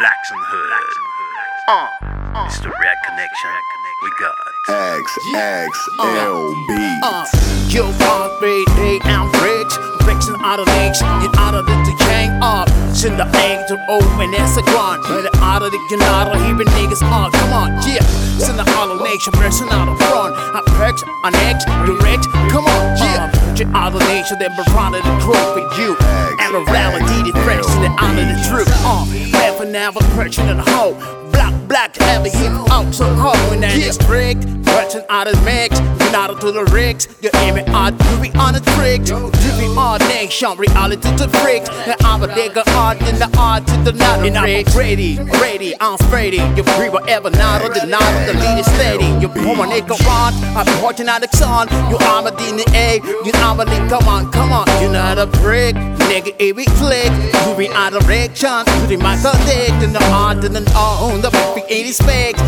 Blacks and Hood. Uh, it's the rare connection we got. X X L B. Uh, you are three day and bricks, bricks and other legs, in order to change up. Send the egg to open as a grunt. But the other the canada, heaving niggas on. Come on, yeah. Send the other nation, pressing out the front. I perks, an X, direct. Come on, yeah. Nation, then be front of the crew for you. And the the fresh to the honor the truth. Uh, never, never, perching in the hole. Black, heavy, hip, out so hard when that is strict. Perching out of mix, not to the rigs. You aim it out, you be on the tricks. You be on nation, reality to freaks. And I'm a nigga on in the art to the not And I'm ready, ready, I'm ready. You free whatever, not on the not on the lead is steady. You pull my nigga on, I'm the sun. You I'm a DNA, you I'm a nigga, come on, come on. You not a prick, nigga, every click. Be out of reaction, you be my dick. In the art and the on the 80 specs.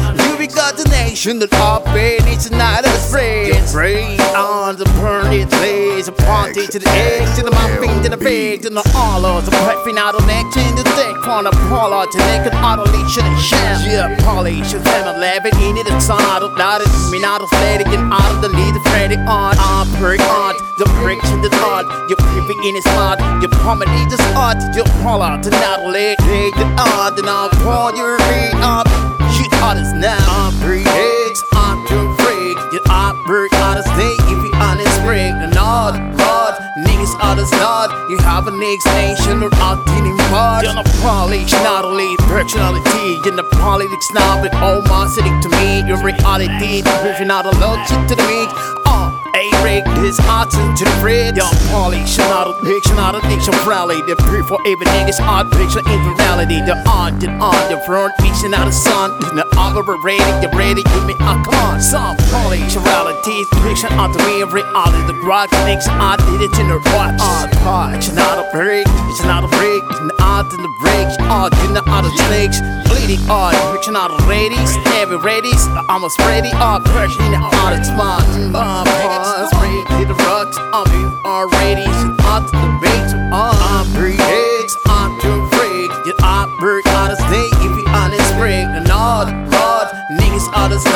You got the nation, that the top it's not afraid. Afraid on the burning place, a party to the edge, to the muffin, to the pig, to the all of the prepping out of neck, in the deck, on a polar to naked auto leash and shell. Yeah, polish, and then 11 in it, it's on out of loud, it's me not of and out of the lead, Freddy on, on, on, the bricks in the thought, you creepy in his heart, you comedy just art, you pull out to not let the odd, and I'll call your read up. Shit artists now, I'm three eggs, I'm too freak. You operate out of state if you honest break. The nod, nod, niggas others nod. You have a next nation or out in part. You're not polish, not only personality. You're not politics now, but all my city to me. Your reality, moving out a lot shit to the meat. A rig this into the red. Young polish, not a picture, not a diction rally. The pre for every nigga's art picture in reality. The on and on the front, reaching out the sun. The operating, the ready, you me, uh, come on. Some polish, reality, picture onto me, reality. The rock makes art, did it in the watch. Art, watch, not a break, it's not a break. The art and the breaks, art, you know, out of snakes. Bleeding art, picture out of ladies, almost ready. Art, pressure in the art, it's mine.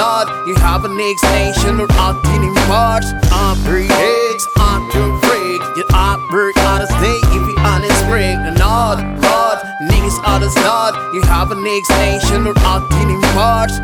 Nod. You have an next nation or out in March. I'm three eggs, I'm too freak. You operate out of state if you honest break. The nod, nod, niggas others nod. You have a next nation or out in March.